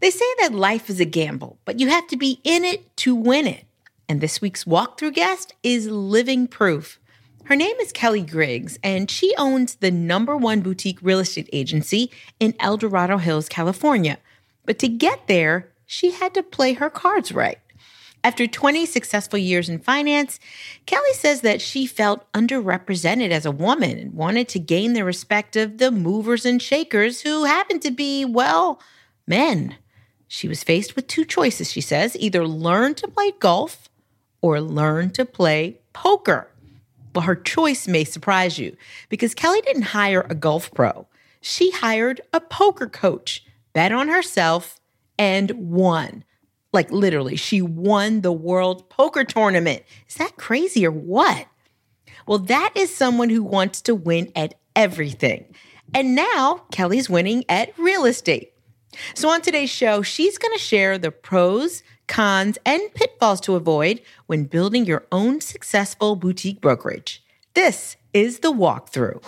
They say that life is a gamble, but you have to be in it to win it. And this week's walkthrough guest is living proof. Her name is Kelli Griggs, and she owns the number one boutique real estate agency in El Dorado Hills, California. But to get there, she had to play her cards right. After 20 successful years in finance, Kelli says that she felt underrepresented as a woman and wanted to gain the respect of the movers and shakers who happened to be, well, men. She was faced with two choices, she says either learn to play golf or learn to play poker. Well, her choice may surprise you because Kelli didn't hire a golf pro. She hired a poker coach, bet on herself, and won. Like literally, she won the world poker tournament. Is that crazy or what? Well, that is someone who wants to win at everything. And now Kelli's winning at real estate. So, on today's show, she's going to share the pros, cons, and pitfalls to avoid when building your own successful boutique brokerage. This is the walkthrough.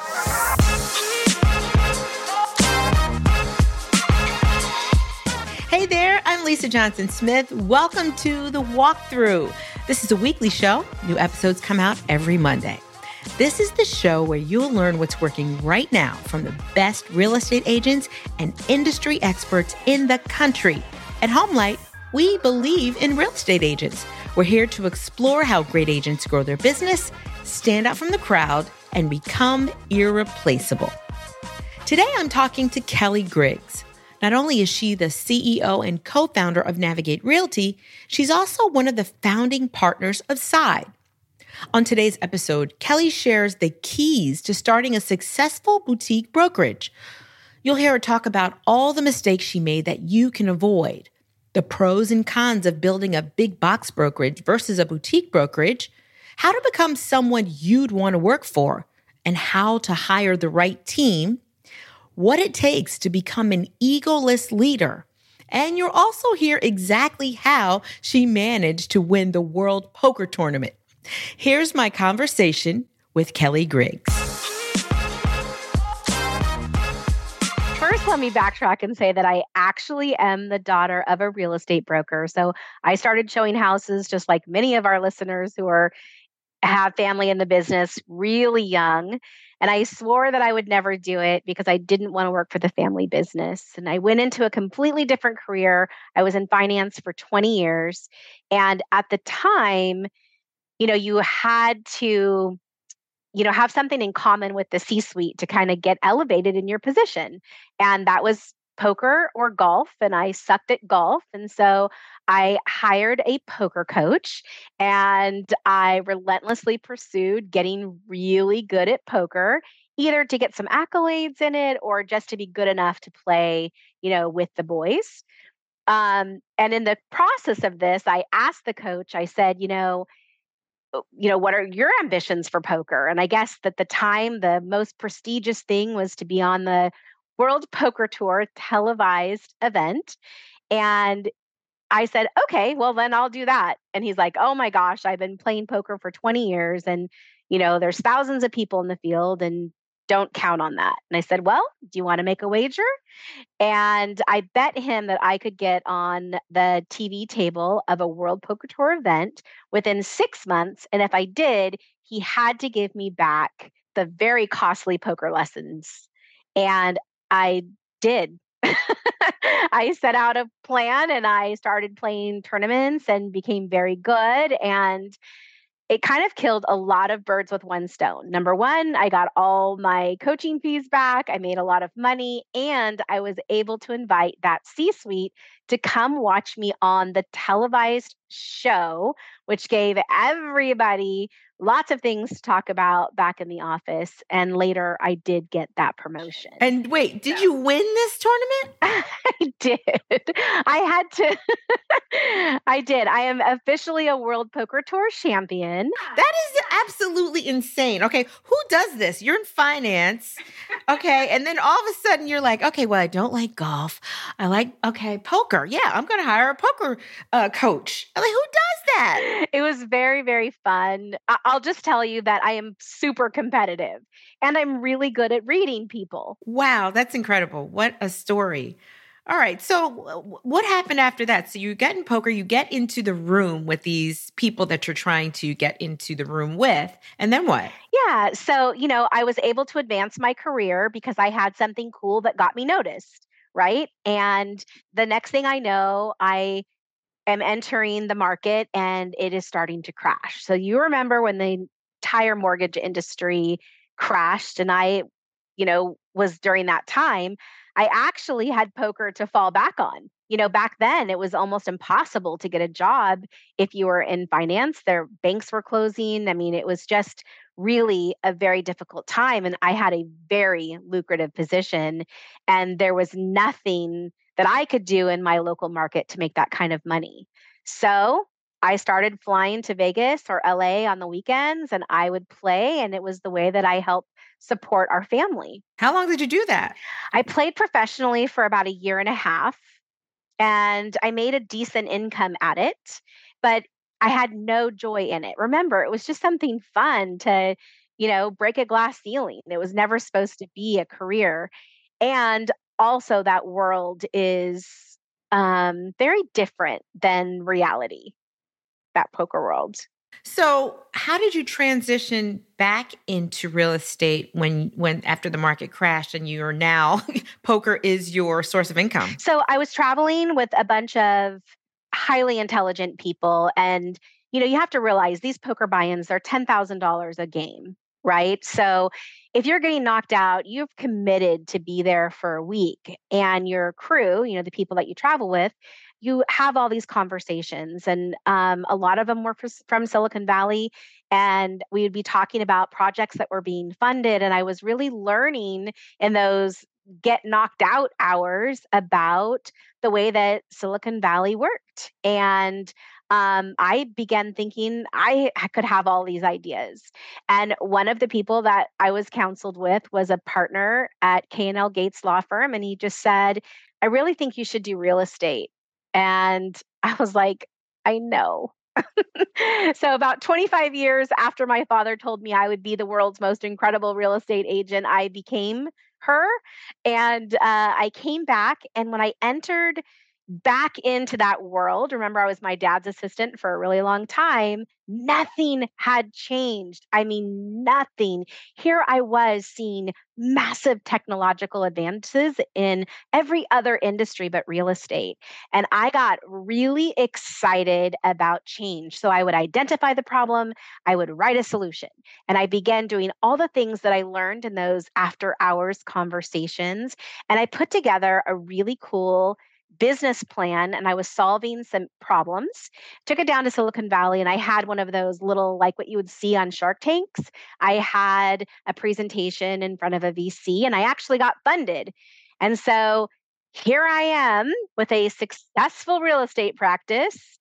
Hey there, I'm Lisa Johnson Smith. Welcome to the walkthrough. This is a weekly show. New episodes come out every Monday. This is the show where you'll learn what's working right now from the best real estate agents and industry experts in the country. At HomeLight, we believe in real estate agents. We're here to explore how great agents grow their business, stand out from the crowd, and become irreplaceable. Today, I'm talking to Kelli Griggs. Not only is she the CEO and co founder of Navigate Realty, she's also one of the founding partners of Side. On today's episode, Kelli shares the keys to starting a successful boutique brokerage. You'll hear her talk about all the mistakes she made that you can avoid, the pros and cons of building a big box brokerage versus a boutique brokerage, how to become someone you'd want to work for, and how to hire the right team, what it takes to become an egoless leader. And you'll also hear exactly how she managed to win the World Poker Tournament. Here's my conversation with Kelli Griggs. First, let me backtrack and say that I actually am the daughter of a real estate broker. So I started showing houses just like many of our listeners who are have family in the business really young. And I swore that I would never do it because I didn't want to work for the family business. And I went into a completely different career. I was in finance for 20 years. And at the time, you know, you had to you know have something in common with the c suite to kind of get elevated in your position and that was poker or golf and I sucked at golf. And so I hired a poker coach and I relentlessly pursued getting really good at poker, either to get some accolades in it or just to be good enough to play, you know, with the boys. Um, and in the process of this, I asked the coach, I said, you know, Uh, you know what are your ambitions for poker and i guess that the time the most prestigious thing was to be on the World Poker Tour televised event. And I said, okay, well, then I'll do that. And he's like, oh my gosh, I've been playing poker for 20 years and, you know, there's thousands of people in the field and don't count on that. And I said, well, do you want to make a wager? And I bet him that I could get on the TV table of a World Poker Tour event within six months. And if I did, he had to give me back the very costly poker lessons. And I did. I set out a plan and I started playing tournaments and became very good. And it kind of killed a lot of birds with one stone. Number one, I got all my coaching fees back. I made a lot of money and I was able to invite that C suite to come watch me on the televised show, which gave everybody lots of things to talk about back in the office. And later I did get that promotion. And wait, did you win this tournament? I did. I had to. I did. I am officially a World Poker Tour champion. That is absolutely insane. Okay, who does this? You're in finance. Okay, and then all of a sudden you're like, okay, well, I don't like golf. I like, okay, poker. Yeah, I'm going to hire a poker uh, coach. I'm like, who does that? It was very, very fun. I- I'll just tell you that I am super competitive and I'm really good at reading people. Wow, that's incredible. What a story. All right. So, what happened after that? So, you get in poker, you get into the room with these people that you're trying to get into the room with, and then what? Yeah. So, you know, I was able to advance my career because I had something cool that got me noticed. Right. And the next thing I know, I am entering the market and it is starting to crash. So, you remember when the entire mortgage industry crashed and I, you know, was during that time I actually had poker to fall back on. You know, back then it was almost impossible to get a job if you were in finance. Their banks were closing. I mean, it was just really a very difficult time. And I had a very lucrative position, and there was nothing that I could do in my local market to make that kind of money. So I started flying to Vegas or LA on the weekends and I would play, and it was the way that I helped support our family. How long did you do that? I played professionally for about a year and a half and I made a decent income at it, but I had no joy in it. Remember, it was just something fun to, you know, break a glass ceiling. It was never supposed to be a career. And also, that world is um, very different than reality, that poker world. So, how did you transition back into real estate when when after the market crashed and you are now poker is your source of income? So, I was traveling with a bunch of highly intelligent people and you know, you have to realize these poker buy-ins are $10,000 a game, right? So, if you're getting knocked out, you've committed to be there for a week and your crew, you know, the people that you travel with, you have all these conversations and um, a lot of them were from Silicon Valley and we would be talking about projects that were being funded and i was really learning in those get knocked out hours about the way that Silicon Valley worked and um, I began thinking I could have all these ideas. And one of the people that I was counseled with was a partner at K&L Gates Law Firm. And he just said, I really think you should do real estate. And I was like, I know. so, about 25 years after my father told me I would be the world's most incredible real estate agent, I became her. And uh, I came back. And when I entered back into that world. Remember, I was my dad's assistant for a really long time. Nothing had changed. I mean, nothing. Here I was seeing massive technological advances in every other industry but real estate. And I got really excited about change. So I would identify the problem, I would write a solution. And I began doing all the things that I learned in those after hours conversations. And I put together a really cool business plan and I was solving some problems. Took it down to Silicon Valley and I had one of those little, like what you would see on Shark Tanks. I had a presentation in front of a VC and I actually got funded. And so here I am with a successful real estate practice.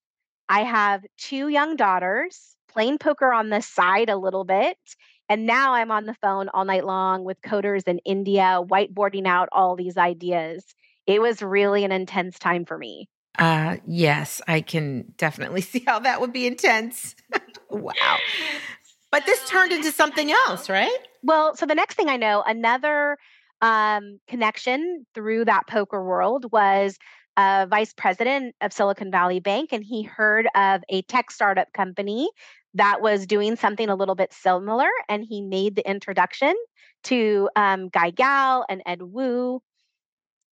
I have two young daughters, playing poker on the side a little bit. And now I'm on the phone all night long with coders in India, whiteboarding out all these ideas it was really an intense time for me. Uh, yes, I can definitely see how that would be intense. wow. But this turned into something else, right? Well, so the next thing I know, another um, connection through that poker world was a vice president of Silicon Valley Bank, and he heard of a tech startup company that was doing something a little bit similar, and he made the introduction to um, Guy Gal and Ed Wu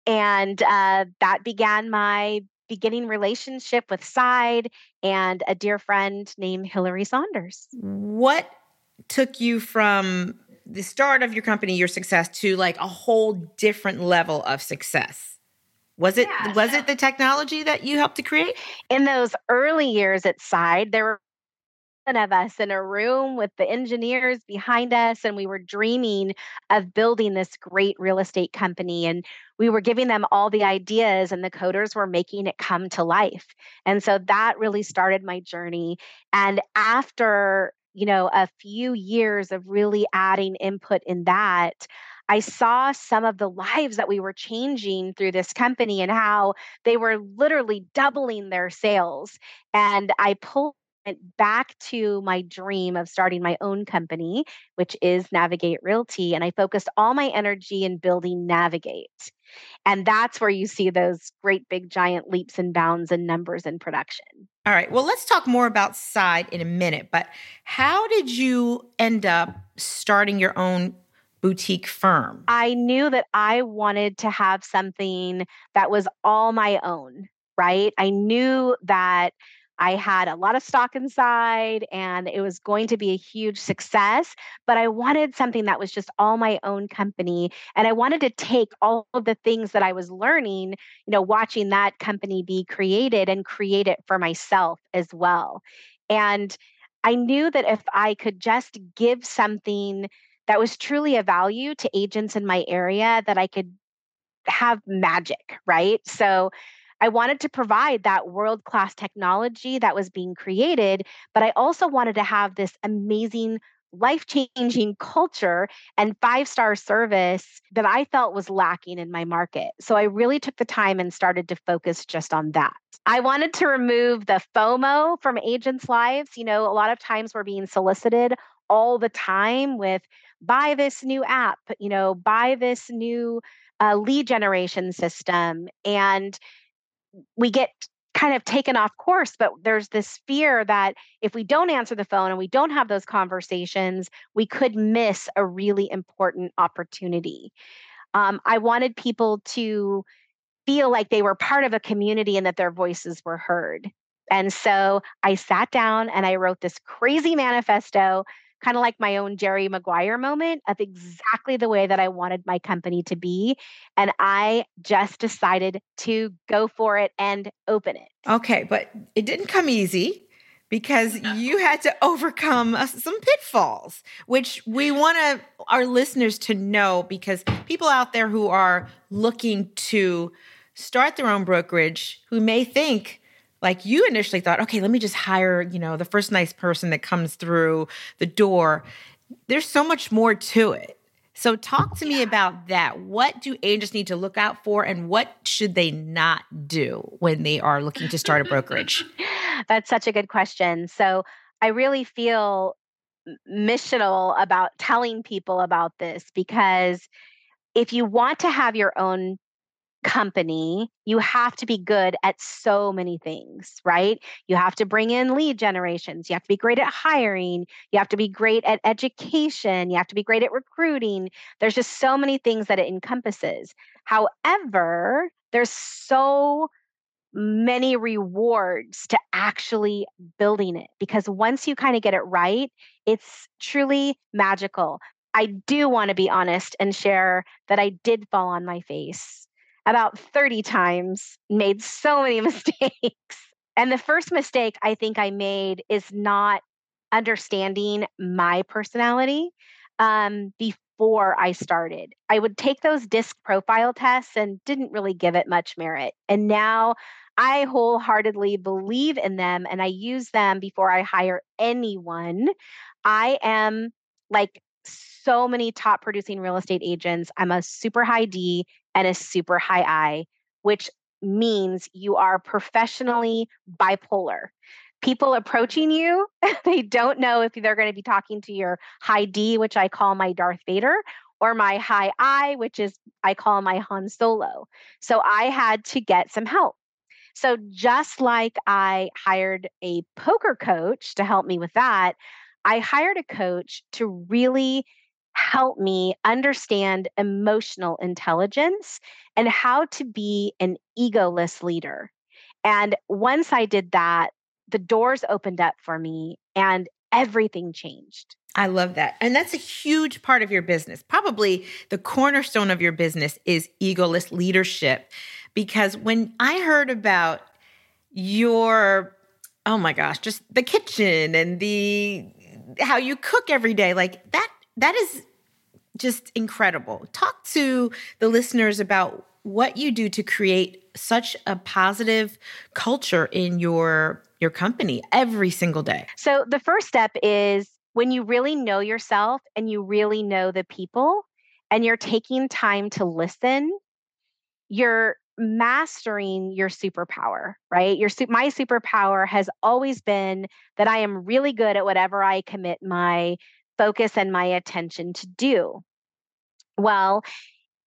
and uh, that began my beginning relationship with Side and a dear friend named Hillary Saunders. What took you from the start of your company, your success, to like a whole different level of success? Was it yeah, was so it the technology that you helped to create? In those early years at Side, there were of us in a room with the engineers behind us and we were dreaming of building this great real estate company and we were giving them all the ideas and the coders were making it come to life and so that really started my journey and after you know a few years of really adding input in that I saw some of the lives that we were changing through this company and how they were literally doubling their sales. And I pulled went back to my dream of starting my own company, which is Navigate Realty. And I focused all my energy in building Navigate. And that's where you see those great big giant leaps and bounds in numbers and production. All right. Well, let's talk more about Side in a minute, but how did you end up starting your own boutique firm? I knew that I wanted to have something that was all my own, right? I knew that I had a lot of stock in Side and it was going to be a huge success, but I wanted something that was just all my own company. And I wanted to take all of the things that I was learning, you know, watching that company be created and create it for myself as well. And I knew that if I could just give something that was truly a value to agents in my area, that I could have magic, right? So I wanted to provide that world class technology that was being created, but I also wanted to have this amazing life changing culture and five star service that I felt was lacking in my market. So I really took the time and started to focus just on that. I wanted to remove the FOMO from agents' lives. You know, a lot of times we're being solicited all the time with buy this new app, you know, buy this new uh, lead generation system. And we get kind of taken off course but there's this fear that if we don't answer the phone and we don't have those conversations we could miss a really important opportunity. Um, i wanted people to feel like they were part of a community and that their voices were heard. And so i sat down and i wrote this crazy manifesto kind of like my own Jerry Maguire moment of exactly the way that I wanted my company to be. And I just decided to go for it and open it. Okay, but it didn't come easy because you had to overcome uh, some pitfalls, which we want to, our listeners to know because people out there who are looking to start their own brokerage who may think, like you initially thought, okay, let me just hire, you know, the first nice person that comes through the door. There's so much more to it. So talk to me about that. What do agents need to look out for and what should they not do when they are looking to start a brokerage? That's such a good question. So I really feel missional about telling people about this because if you want to have your own company, you have to be good at so many things, right? You have to bring in lead generations. You have to be great at hiring. You have to be great at education. You have to be great at recruiting. There's just so many things that it encompasses. However, there's so many rewards to actually building it because once you kind of get it right, it's truly magical. I do want to be honest and share that I did fall on my face about 30 times, made so many mistakes. And the first mistake I think I made is not understanding my personality um, before I started. I would take those DISC profile tests and didn't really give it much merit. And now I wholeheartedly believe in them and I use them before I hire anyone. I am like so many top producing real estate agents. I'm a super high D and a super high I, which means you are professionally bipolar. People approaching you, they don't know if they're going to be talking to your high D, which I call my Darth Vader, or my high I, which is I call my Han Solo. So I had to get some help. So just like I hired a poker coach to help me with that, I hired a coach to really help me understand emotional intelligence and how to be an egoless leader. And once I did that, the doors opened up for me and everything changed. I love that. And that's a huge part of your business. Probably the cornerstone of your business is egoless leadership. Because when I heard about your, oh my gosh, just the kitchen and the how you cook every day, like that, that is just incredible. Talk to the listeners about what you do to create such a positive culture in your your company every single day. So the first step is when you really know yourself and you really know the people and you're taking time to listen, you're mastering your superpower, right? Your my superpower has always been that I am really good at whatever I commit my focus and my attention to do. Well,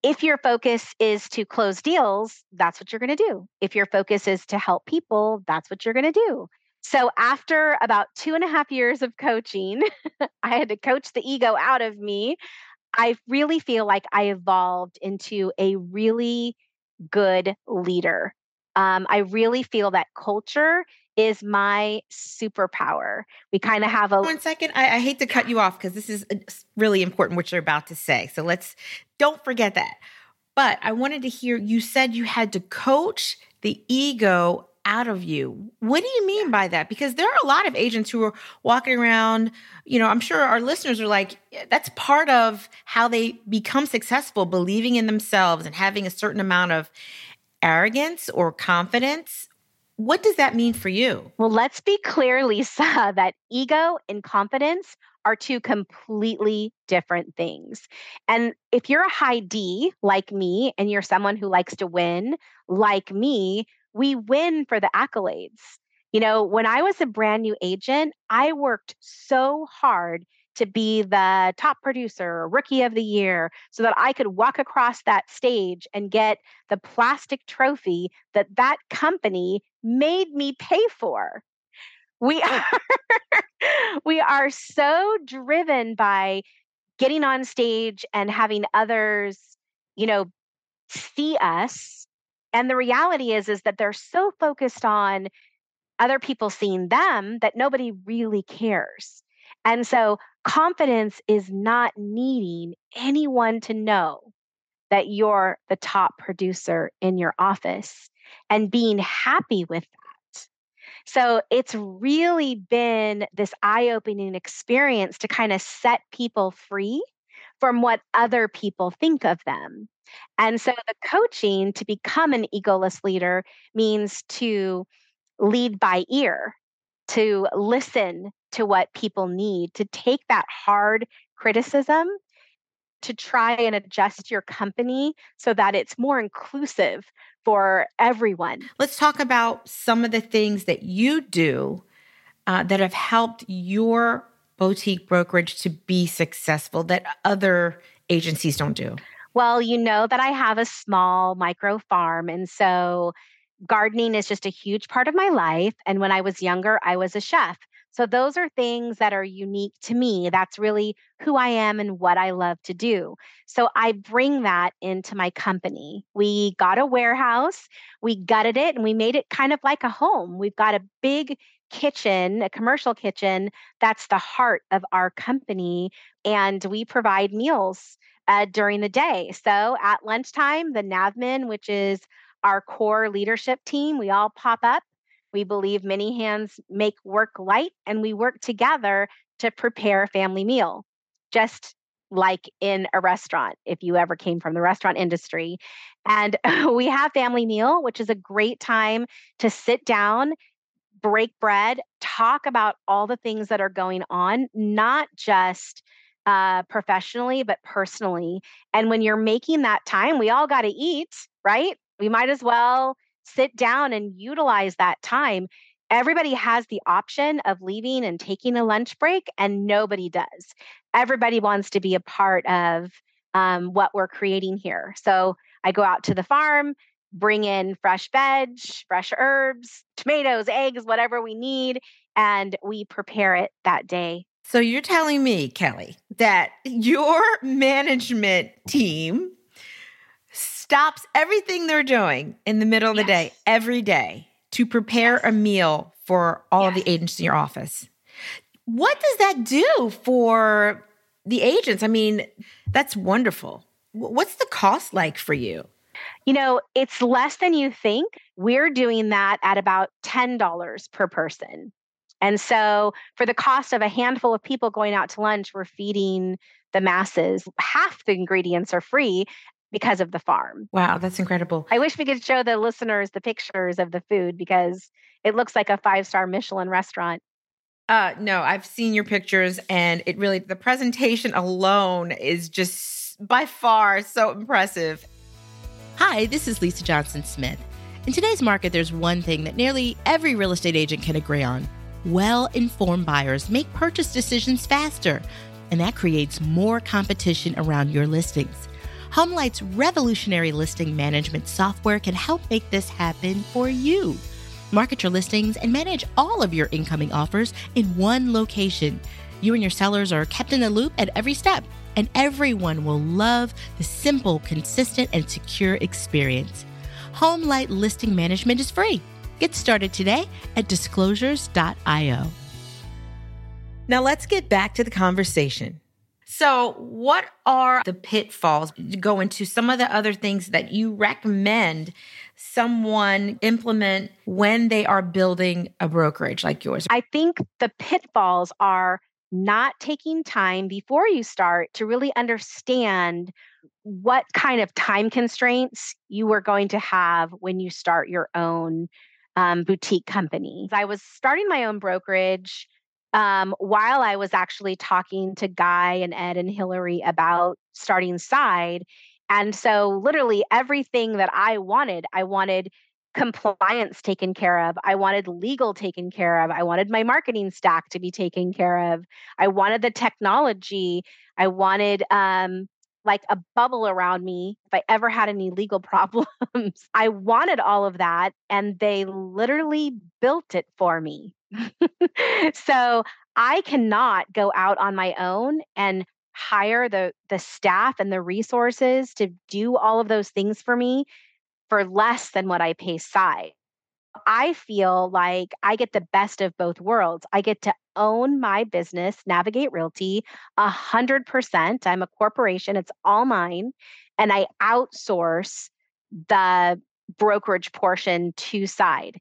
if your focus is to close deals, that's what you're going to do. If your focus is to help people, that's what you're going to do. So, after about two and a half years of coaching, I had to coach the ego out of me. I really feel like I evolved into a really good leader. Um, I really feel that culture is my superpower. We kind of have a one second. I, I hate to cut you off because this is uh, really important what you're about to say. So let's don't forget that. But I wanted to hear you said you had to coach the ego out of you. What do you mean by that? Because there are a lot of agents who are walking around, you know, I'm sure our listeners are like, that's part of how they become successful, believing in themselves and having a certain amount of arrogance or confidence. What does that mean for you? Well, let's be clear, Lisa, that ego and confidence are two completely different things. And if you're a high D like me and you're someone who likes to win like me, we win for the accolades. You know, when I was a brand new agent, I worked so hard to be the top producer, rookie of the year, so that I could walk across that stage and get the plastic trophy that that company made me pay for. We oh. are we are so driven by getting on stage and having others, you know, see us and the reality is is that they're so focused on other people seeing them that nobody really cares. And so confidence is not needing anyone to know that you're the top producer in your office and being happy with that. So it's really been this eye opening experience to kind of set people free from what other people think of them. And so the coaching to become an egoless leader means to lead by ear, to listen to what people need, to take that hard criticism to try and adjust your company so that it's more inclusive for everyone. Let's talk about some of the things that you do uh, that have helped your boutique brokerage to be successful that other agencies don't do. Well, you know that I have a small micro farm. And so gardening is just a huge part of my life. And when I was younger, I was a chef. So those are things that are unique to me. That's really who I am and what I love to do. So I bring that into my company. We got a warehouse, we gutted it, and we made it kind of like a home. We've got a big kitchen, a commercial kitchen, that's the heart of our company. And we provide meals uh, during the day. So at lunchtime, the NAVMN, which is our core leadership team, we all pop up. We believe many hands make work light, and we work together to prepare a family meal, just like in a restaurant, if you ever came from the restaurant industry. And we have family meal, which is a great time to sit down, break bread, talk about all the things that are going on, not just uh, professionally, but personally. And when you're making that time, we all got to eat, right? We might as well sit down and utilize that time. Everybody has the option of leaving and taking a lunch break, and nobody does. Everybody wants to be a part of um, what we're creating here. So I go out to the farm, bring in fresh veg, fresh herbs, tomatoes, eggs, whatever we need, and we prepare it that day so you're telling me, Kelli, that your management team stops everything they're doing in the middle of yes. the day every day to prepare yes. a meal for all yes. of the agents in your office. What does that do for the agents? I mean, that's wonderful. What's the cost like for you? You know, it's less than you think. We're doing that at about $10 per person. And so, for the cost of a handful of people going out to lunch, we're feeding the masses. Half the ingredients are free because of the farm. Wow, that's incredible. I wish we could show the listeners the pictures of the food because it looks like a five star Michelin restaurant. Uh, no, I've seen your pictures, and it really, the presentation alone is just by far so impressive. Hi, this is Lisa Johnson Smith. In today's market, there's one thing that nearly every real estate agent can agree on well informed buyers make purchase decisions faster, and that creates more competition around your listings. HomeLight's revolutionary listing management software can help make this happen for you. Market your listings and manage all of your incoming offers in one location. You and your sellers are kept in the loop at every step, and everyone will love the simple, consistent, and secure experience. Homelight Listing Management is free. Get started today at disclosures.io. Now let's get back to the conversation. So, what are the pitfalls? Go into some of the other things that you recommend someone implement when they are building a brokerage like yours? I think the pitfalls are not taking time before you start to really understand what kind of time constraints you are going to have when you start your own um, boutique company. I was starting my own brokerage um, while I was actually talking to Guy and Ed and Hillary about starting Side. And so, literally, everything that I wanted, I wanted compliance taken care of. I wanted legal taken care of. I wanted my marketing stack to be taken care of. I wanted the technology. I wanted um, like a bubble around me if I ever had any legal problems. I wanted all of that, and they literally built it for me. so I cannot go out on my own and hire the the staff and the resources to do all of those things for me for less than what I pay Side. I feel like I get the best of both worlds. I get to own my business, Navigate Realty, 100%. I'm a corporation, it's all mine. And I outsource the brokerage portion to Side.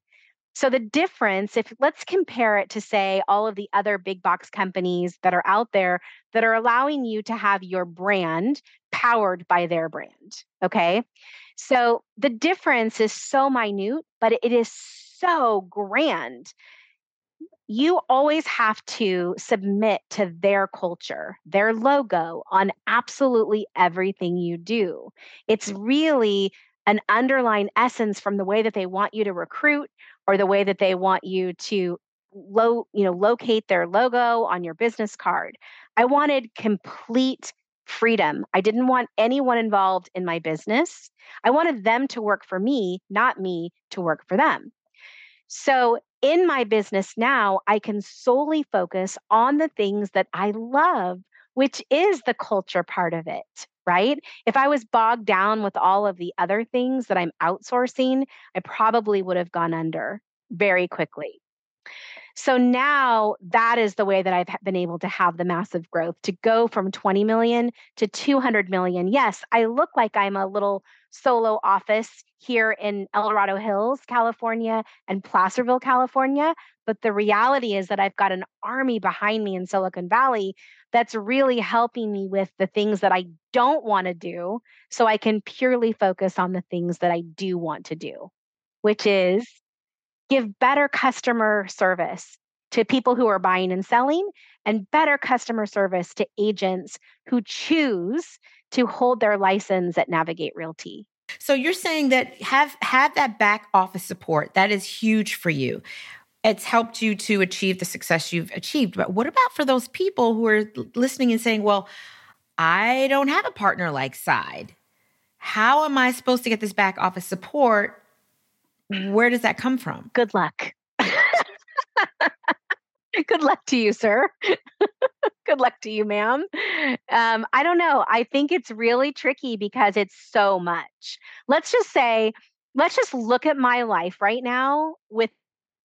So the difference, if let's compare it to say all of the other big box companies that are out there that are allowing you to have your brand powered by their brand. Okay. So the difference is so minute, but it is so grand. You always have to submit to their culture, their logo on absolutely everything you do. It's really an underlying essence from the way that they want you to recruit or the way that they want you to low you know locate their logo on your business card i wanted complete freedom. I didn't want anyone involved in my business. I wanted them to work for me, not me to work for them. So, in my business now, I can solely focus on the things that I love, which is the culture part of it, right? If I was bogged down with all of the other things that I'm outsourcing, I probably would have gone under very quickly. So now that is the way that I've been able to have the massive growth to go from 20 million to 200 million. Yes, I look like I'm a little solo office here in El Dorado Hills, California, and Placerville, California. But the reality is that I've got an army behind me in Silicon Valley that's really helping me with the things that I don't want to do. So I can purely focus on the things that I do want to do, which is give better customer service to people who are buying and selling and better customer service to agents who choose to hold their license at Navigate Realty. So you're saying that have have that back office support. That is huge for you. It's helped you to achieve the success you've achieved. But what about for those people who are listening and saying, "Well, I don't have a partner like Side. How am I supposed to get this back office support where does that come from? Good luck. Good luck to you, sir. Good luck to you, ma'am. Um, I don't know. I think it's really tricky because it's so much. Let's just say, let's just look at my life right now with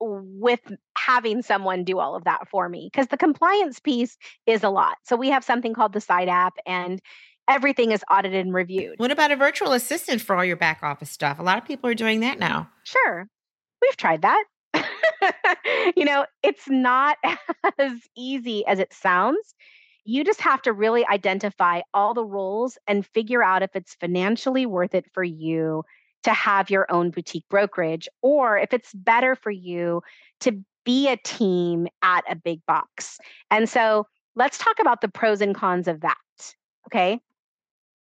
with having someone do all of that for me because the compliance piece is a lot. So we have something called the side app and everything is audited and reviewed. What about a virtual assistant for all your back office stuff? A lot of people are doing that now. Sure. We've tried that. you know, it's not as easy as it sounds. You just have to really identify all the roles and figure out if it's financially worth it for you to have your own boutique brokerage or if it's better for you to be a team at a big box. And so let's talk about the pros and cons of that. Okay.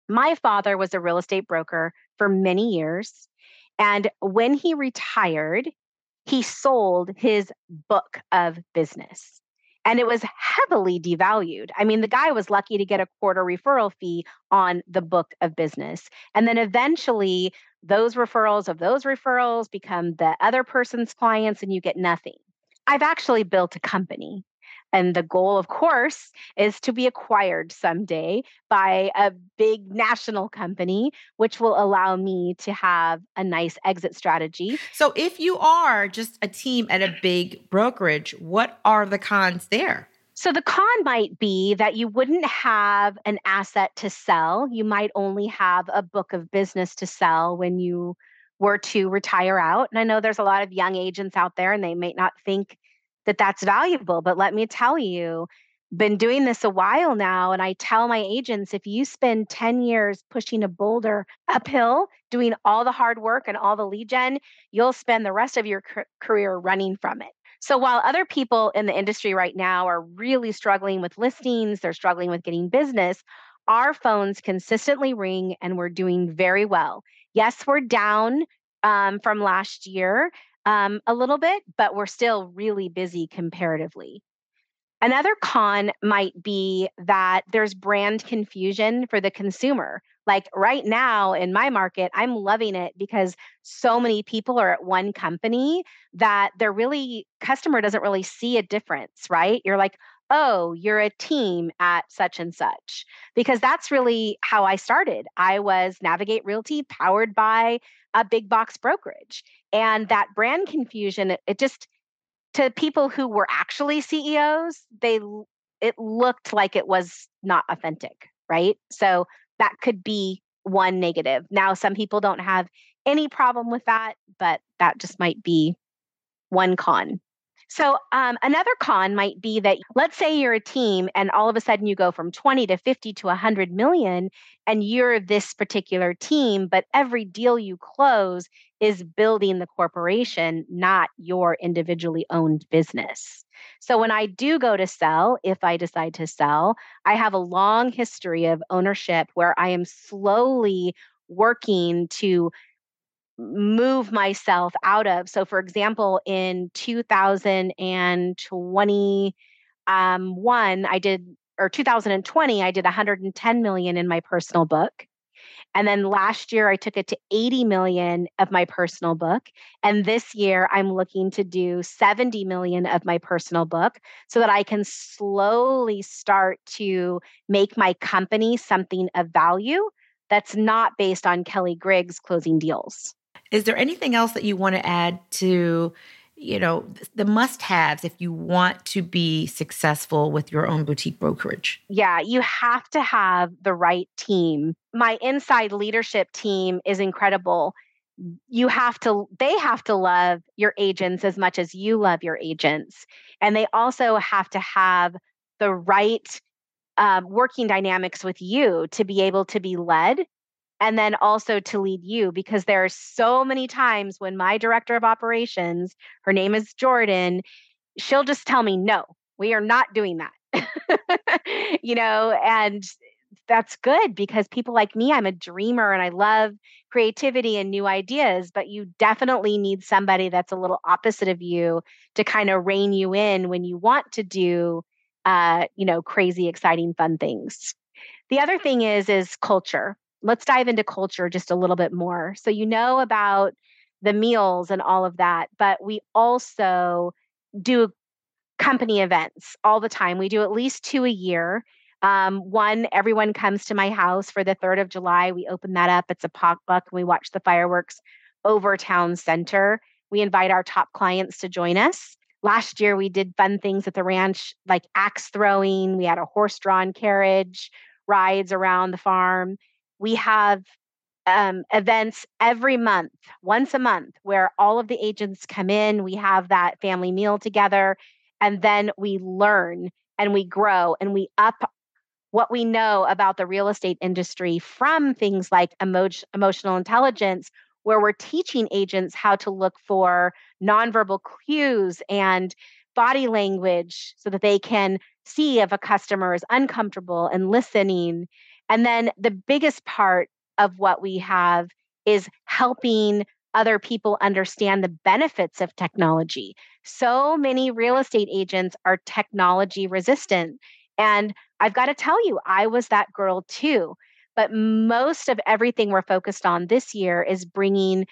My father was a real estate broker for many years. And when he retired, he sold his book of business. and it was heavily devalued. I mean, the guy was lucky to get a quarter referral fee on the book of business. And then eventually, those referrals of those referrals become the other person's clients, and you get nothing. I've actually built a company. And the goal, of course, is to be acquired someday by a big national company, which will allow me to have a nice exit strategy. So, if you are just a team at a big brokerage, what are the cons there? So, the con might be that you wouldn't have an asset to sell. You might only have a book of business to sell when you were to retire out. And I know there's a lot of young agents out there and they may not think that that's valuable. But let me tell you, been doing this a while now and I tell my agents if you spend 10 years pushing a boulder uphill doing all the hard work and all the lead gen you'll spend the rest of your career running from it. So while other people in the industry right now are really struggling with listings, they're struggling with getting business, our phones consistently ring and we're doing very well. Yes, we're down um, from last year, um, a little bit, but we're still really busy comparatively. Another con might be that there's brand confusion for the consumer. Like right now in my market, I'm loving it because so many people are at one company that they're really, customer doesn't really see a difference, right? You're like, oh, you're a team at such and such. Because that's really how I started. I was Navigate Realty powered by a big box brokerage. And that brand confusion, it, just, to people who were actually CEOs, they, it looked like it was not authentic, right? So that could be one negative. Now, some people don't have any problem with that, but that just might be one con. So, um, another con might be that let's say you're a team and all of a sudden you go from 20 to 50 to 100 million and you're this particular team, but every deal you close is building the corporation, not your individually owned business. So, when I do go to sell, if I decide to sell, I have a long history of ownership where I am slowly working to move myself out of. So, for example, in 2021, um, I did, or 2020, I did 110 million in my personal book. And then last year, I took it to 80 million of my personal book. And this year, I'm looking to do 70 million of my personal book so that I can slowly start to make my company something of value that's not based on Kelli Griggs closing deals. Is there anything else that you want to add to, you know, the must haves if you want to be successful with your own boutique brokerage? Yeah, you have to have the right team. My inside leadership team is incredible. You have to, they have to love your agents as much as you love your agents. And they also have to have the right um, working dynamics with you to be able to be led and then also to lead you because there are so many times when my director of operations, her name is Jordan, she'll just tell me, no, we are not doing that. you know, and that's good because people like me, I'm a dreamer and I love creativity and new ideas, but you definitely need somebody that's a little opposite of you to kind of rein you in when you want to do uh, you know, crazy, exciting, fun things. The other thing is is culture let's dive into culture just a little bit more. So, you know about the meals and all of that, but we also do company events all the time. We do at least two a year. Um, one, everyone comes to my house for the 3rd of July. We open that up. It's a potluck and we watch the fireworks over town center. We invite our top clients to join us. Last year, we did fun things at the ranch, like axe throwing. We had a horse drawn carriage, rides around the farm we have um, events every month, once a month, where all of the agents come in. We have that family meal together, and then we learn and we grow and we up what we know about the real estate industry from things like emo- emotional intelligence, where we're teaching agents how to look for nonverbal cues and body language so that they can see if a customer is uncomfortable and listening and then the biggest part of what we have is helping other people understand the benefits of technology. So many real estate agents are technology resistant. And I've got to tell you, I was that girl too. But most of everything we're focused on this year is bringing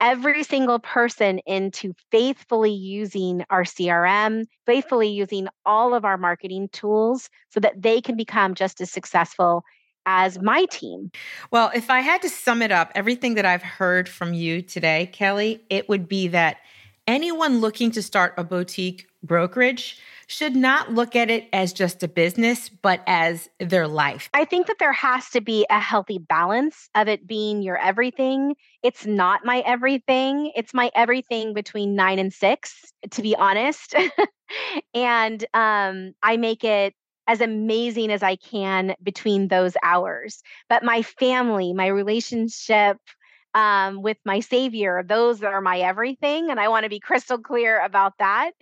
every single person into faithfully using our CRM, faithfully using all of our marketing tools so that they can become just as successful as my team. Well, if I had to sum it up, everything that I've heard from you today, Kelli, it would be that anyone looking to start a boutique brokerage should not look at it as just a business, but as their life. I think that there has to be a healthy balance of it being your everything. It's not my everything, it's my everything between nine and six, to be honest. and um, I make it as amazing as I can between those hours. But my family, my relationship um, with my savior those are my everything and i want to be crystal clear about that.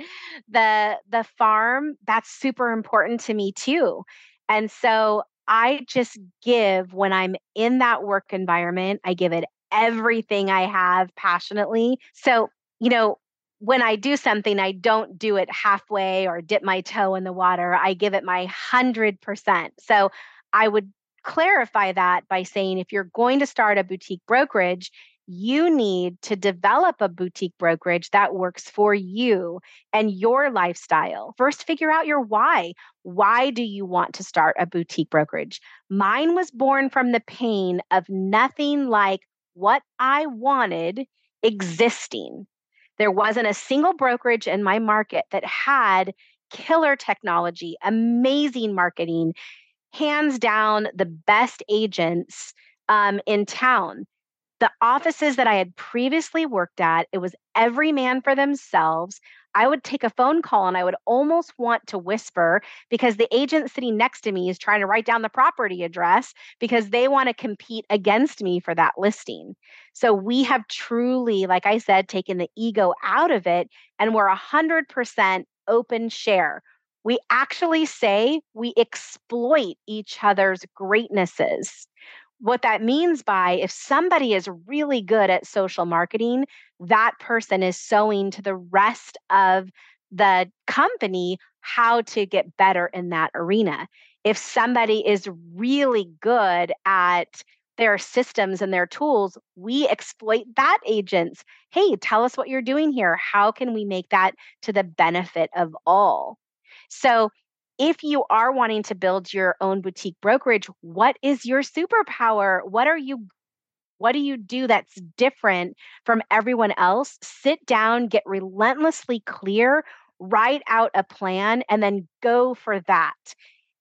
The the farm that's super important to me too. And so i just give when i'm in that work environment i give it everything i have passionately. So you know when I do something, I don't do it halfway or dip my toe in the water. I give it my 100%. So I would clarify that by saying if you're going to start a boutique brokerage, you need to develop a boutique brokerage that works for you and your lifestyle. First, figure out your why. Why do you want to start a boutique brokerage? Mine was born from the pain of nothing like what I wanted existing. There wasn't a single brokerage in my market that had killer technology, amazing marketing, hands down the best agents um, in town. The offices that I had previously worked at, it was every man for themselves. I would take a phone call and I would almost want to whisper because the agent sitting next to me is trying to write down the property address because they want to compete against me for that listing. So we have truly, like I said, taken the ego out of it and we're 100% open share we actually say we exploit each other's greatnesses. What that means by if somebody is really good at social marketing, that person is sewing to the rest of the company how to get better in that arena. If somebody is really good at their systems and their tools, we exploit that agents. Hey, tell us what you're doing here. How can we make that to the benefit of all? So, if you are wanting to build your own boutique brokerage, what is your superpower? What are you what do you do that's different from everyone else? Sit down, get relentlessly clear, write out a plan and then go for that.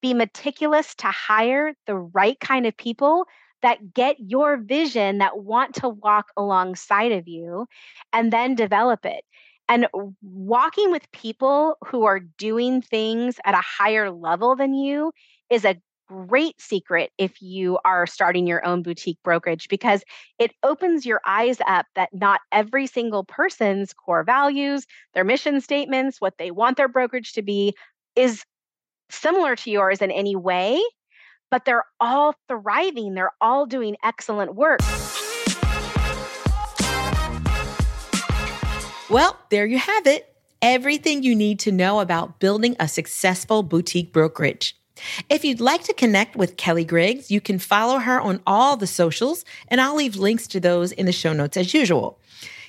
Be meticulous to hire the right kind of people that get your vision that want to walk alongside of you and then develop it. And walking with people who are doing things at a higher level than you is a great secret if you are starting your own boutique brokerage because it opens your eyes up that not every single person's core values, their mission statements, what they want their brokerage to be is similar to yours in any way, but they're all thriving, they're all doing excellent work. Well, there you have it. Everything you need to know about building a successful boutique brokerage. If you'd like to connect with Kelli Griggs, you can follow her on all the socials, and I'll leave links to those in the show notes as usual.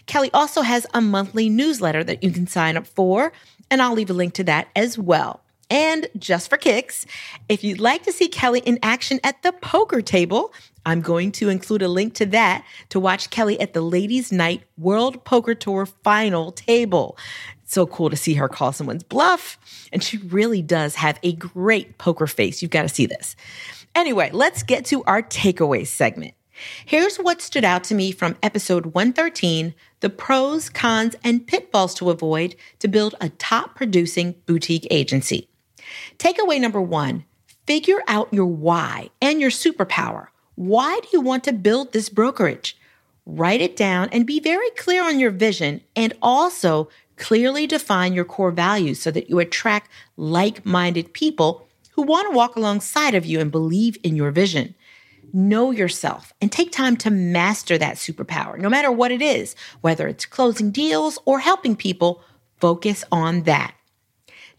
Kelli also has a monthly newsletter that you can sign up for, and I'll leave a link to that as well. And just for kicks, if you'd like to see Kelli in action at the poker table, I'm going to include a link to that to watch Kelli at the Ladies Night World Poker Tour final table. It's so cool to see her call someone's bluff. And she really does have a great poker face. You've got to see this. Anyway, let's get to our takeaways segment. Here's what stood out to me from episode 113 the pros, cons, and pitfalls to avoid to build a top producing boutique agency. Takeaway number one figure out your why and your superpower. Why do you want to build this brokerage? Write it down and be very clear on your vision and also clearly define your core values so that you attract like minded people who want to walk alongside of you and believe in your vision. know yourself and take time to master that superpower, no matter what it is, whether it's closing deals or helping people, focus on that.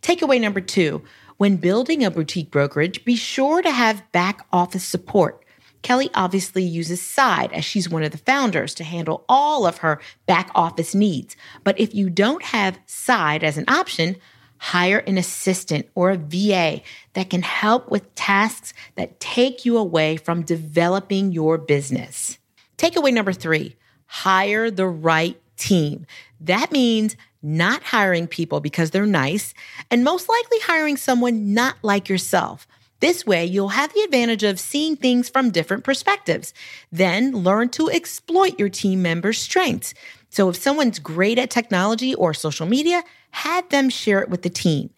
Takeaway number two when building a boutique brokerage, be sure to have back office support. Kelli obviously uses Side as she's one of the founders to handle all of her back office needs. But if you don't have Side as an option, hire an assistant or a VA that can help with tasks that take you away from developing your business. Takeaway number three hire the right team. That means not hiring people because they're nice, and most likely hiring someone not like yourself. This way, you'll have the advantage of seeing things from different perspectives. Then learn to exploit your team members' strengths. So if someone's great at technology or social media, have them share it with the team.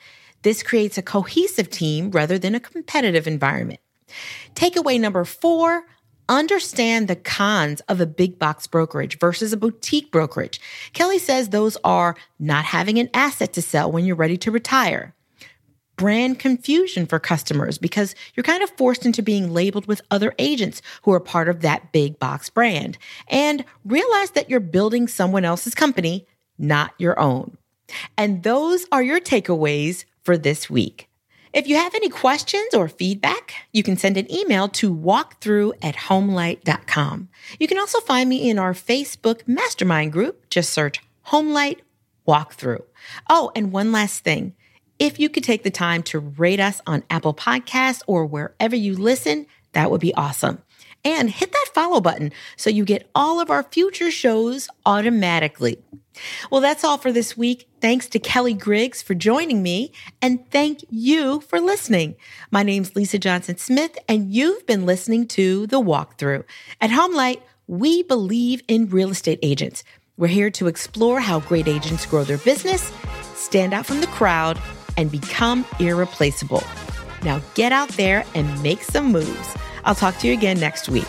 This creates a cohesive team rather than a competitive environment. Takeaway number four understand the cons of a big box brokerage versus a boutique brokerage. Kelli says those are not having an asset to sell when you're ready to retire. Brand confusion for customers because you're kind of forced into being labeled with other agents who are part of that big box brand. And realize that you're building someone else's company, not your own. And those are your takeaways for this week. If you have any questions or feedback, you can send an email to walkthrough at homelight.com. You can also find me in our Facebook mastermind group. Just search HomeLight Walkthrough. Oh, and one last thing. If you could take the time to rate us on Apple Podcasts or wherever you listen, that would be awesome. And hit that follow button so you get all of our future shows automatically. Well, that's all for this week. Thanks to Kelli Griggs for joining me, and thank you for listening. My name's Lisa Johnson Smith, and you've been listening to The Walkthrough. At HomeLight, we believe in real estate agents. We're here to explore how great agents grow their business, stand out from the crowd, and become irreplaceable. Now get out there and make some moves. I'll talk to you again next week.